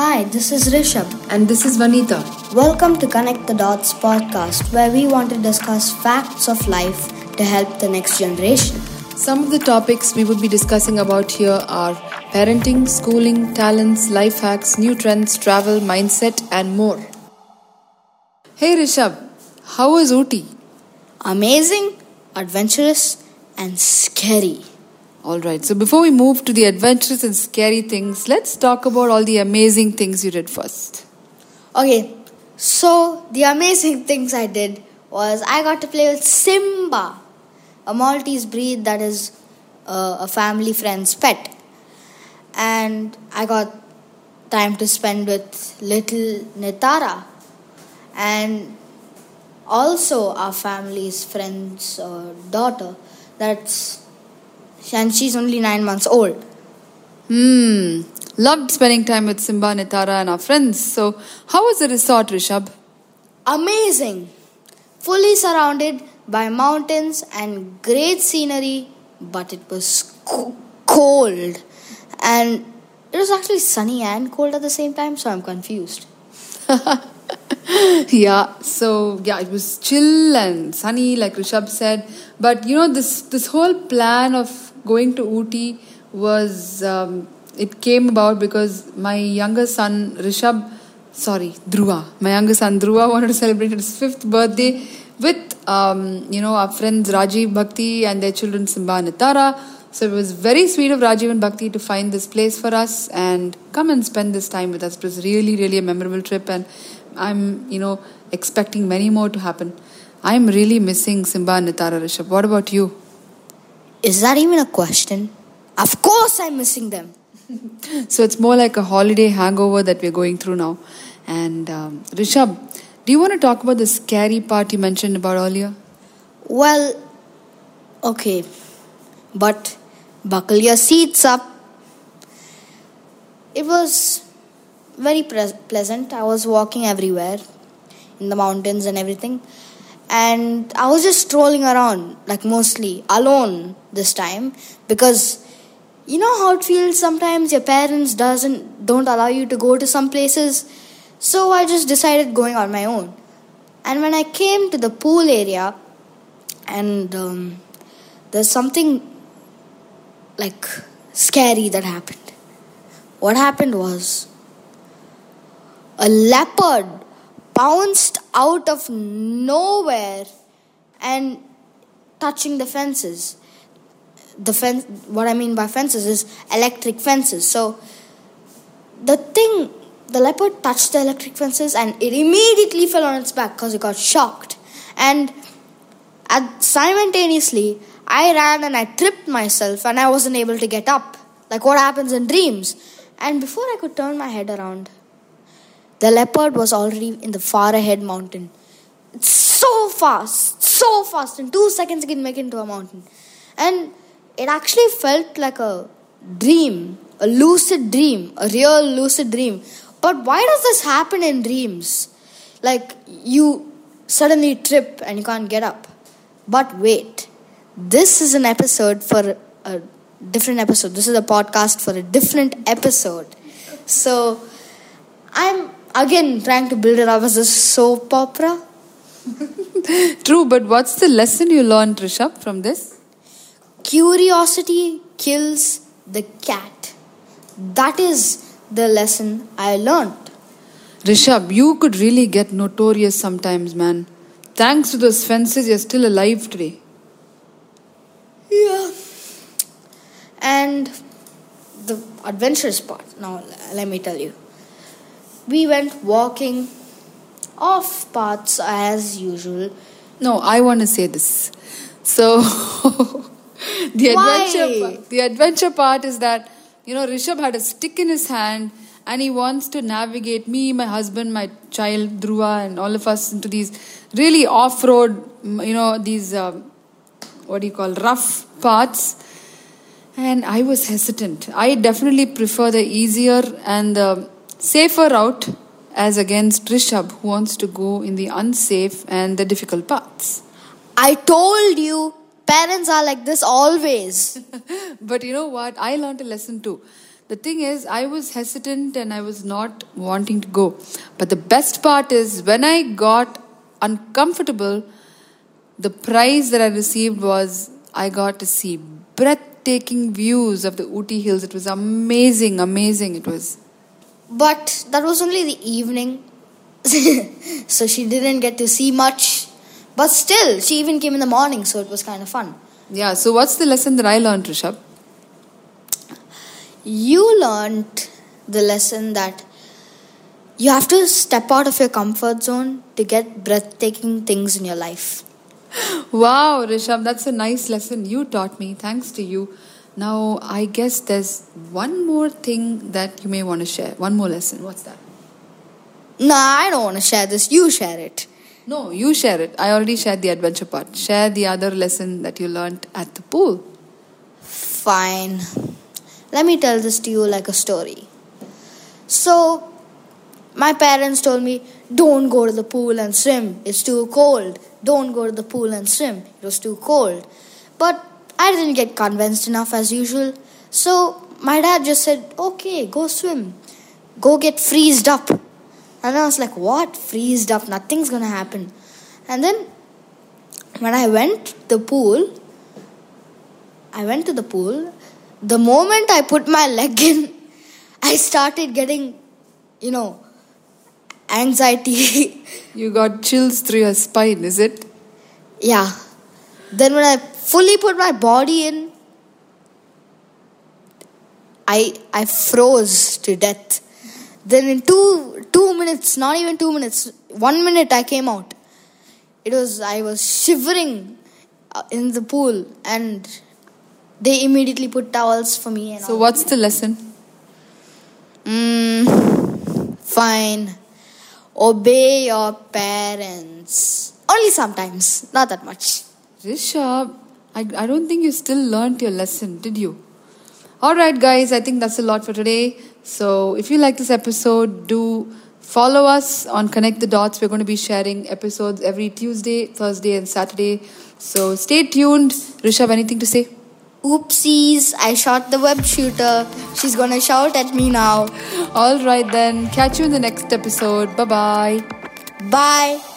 Hi, this is Rishabh. And this is Vanita. Welcome to Connect the Dots podcast, where we want to discuss facts of life to help the next generation. Some of the topics we would be discussing about here are parenting, schooling, talents, life hacks, new trends, travel, mindset, and more. Hey Rishabh, how was Ooty? Amazing, adventurous, and scary. Alright, so before we move to the adventurous and scary things, let's talk about all the amazing things you did first. Okay, so the amazing things I did was I got to play with Simba, a Maltese breed that is uh, a family friend's pet. And I got time to spend with little Nitara and also our family's friend's uh, daughter that's and she's only nine months old. Hmm. Loved spending time with Simba, Nitara, and our friends. So, how was the resort, Rishabh? Amazing! Fully surrounded by mountains and great scenery, but it was co- cold. And it was actually sunny and cold at the same time, so I'm confused. yeah, so yeah, it was chill and sunny, like Rishabh said. But you know, this this whole plan of going to Ooty was um, it came about because my younger son Rishabh, sorry Dhruva, my younger son Dhruva wanted to celebrate his fifth birthday with um, you know our friends Rajiv Bhakti and their children Simba and Nitara. So it was very sweet of Rajiv and Bhakti to find this place for us and come and spend this time with us. It was really, really a memorable trip, and I'm you know expecting many more to happen. I'm really missing Simba and Nitara Rishabh. What about you? Is that even a question? Of course, I'm missing them. so it's more like a holiday hangover that we're going through now. And um, Rishabh, do you want to talk about the scary part you mentioned about earlier? Well, okay, but buckle your seats up. It was very pre- pleasant. I was walking everywhere in the mountains and everything and I was just strolling around, like mostly alone this time, because you know how it feels sometimes your parents doesn't don't allow you to go to some places. So I just decided going on my own. And when I came to the pool area, and um, there's something like scary that happened. What happened was a leopard bounced out of nowhere and touching the fences. The fence, what I mean by fences is electric fences. So the thing, the leopard touched the electric fences and it immediately fell on its back because it got shocked. And at, simultaneously, I ran and I tripped myself and I wasn't able to get up, like what happens in dreams. And before I could turn my head around, the leopard was already in the far ahead mountain. It's so fast, so fast. In two seconds, it can make it into a mountain. And it actually felt like a dream, a lucid dream, a real lucid dream. But why does this happen in dreams? Like you suddenly trip and you can't get up. But wait, this is an episode for a different episode. This is a podcast for a different episode. So I'm again trying to build it up as a soap opera. True, but what's the lesson you learned, Rishabh, from this? Curiosity kills the cat. That is the lesson I learned. Rishabh, you could really get notorious sometimes, man. Thanks to those fences, you're still alive today. Yeah. And the adventurous part, now let me tell you we went walking off paths as usual. No, I want to say this. So the adventure part, the adventure part is that you know Rishabh had a stick in his hand and he wants to navigate me, my husband, my child Dhruva, and all of us into these really off-road, you know, these um, what do you call rough paths. And I was hesitant. I definitely prefer the easier and the safer route as against Rishabh who wants to go in the unsafe and the difficult paths. I told you, parents are like this always. but you know what? I learned a lesson too. The thing is, I was hesitant and I was not wanting to go. But the best part is when I got uncomfortable, the prize that I received was I got to see breathtaking views of the Ooty Hills. It was amazing, amazing. It was. But that was only the evening, so she didn't get to see much. But still, she even came in the morning, so it was kind of fun. Yeah, so what's the lesson that I learned, Rishabh? You learned the lesson that you have to step out of your comfort zone to get breathtaking things in your life. Wow, Rishabh, that's a nice lesson you taught me. Thanks to you. Now, I guess there's one more thing that you may want to share. One more lesson. What's that? Nah, I don't want to share this. You share it. No, you share it. I already shared the adventure part. Share the other lesson that you learned at the pool. Fine. Let me tell this to you like a story. So, my parents told me, don't go to the pool and swim. It's too cold. Don't go to the pool and swim. It was too cold. But I didn't get convinced enough as usual. So, my dad just said, okay, go swim. Go get freezed up. And I was like, what? Freezed up? Nothing's gonna happen. And then, when I went to the pool, I went to the pool. The moment I put my leg in, I started getting, you know, anxiety. You got chills through your spine, is it? yeah. Then when I fully put my body in, I I froze to death. Then in two two minutes, not even two minutes, one minute I came out. It was I was shivering uh, in the pool, and they immediately put towels for me. And So, what's the lesson? Mm, fine. Obey your parents. Only sometimes, not that much. Rishabh, I, I don't think you still learned your lesson, did you? Alright, guys, I think that's a lot for today. So, if you like this episode, do follow us on Connect the Dots. We're going to be sharing episodes every Tuesday, Thursday, and Saturday. So, stay tuned. Rishabh, anything to say? Oopsies, I shot the web shooter. She's gonna shout at me now. Alright, then, catch you in the next episode. Bye bye. Bye.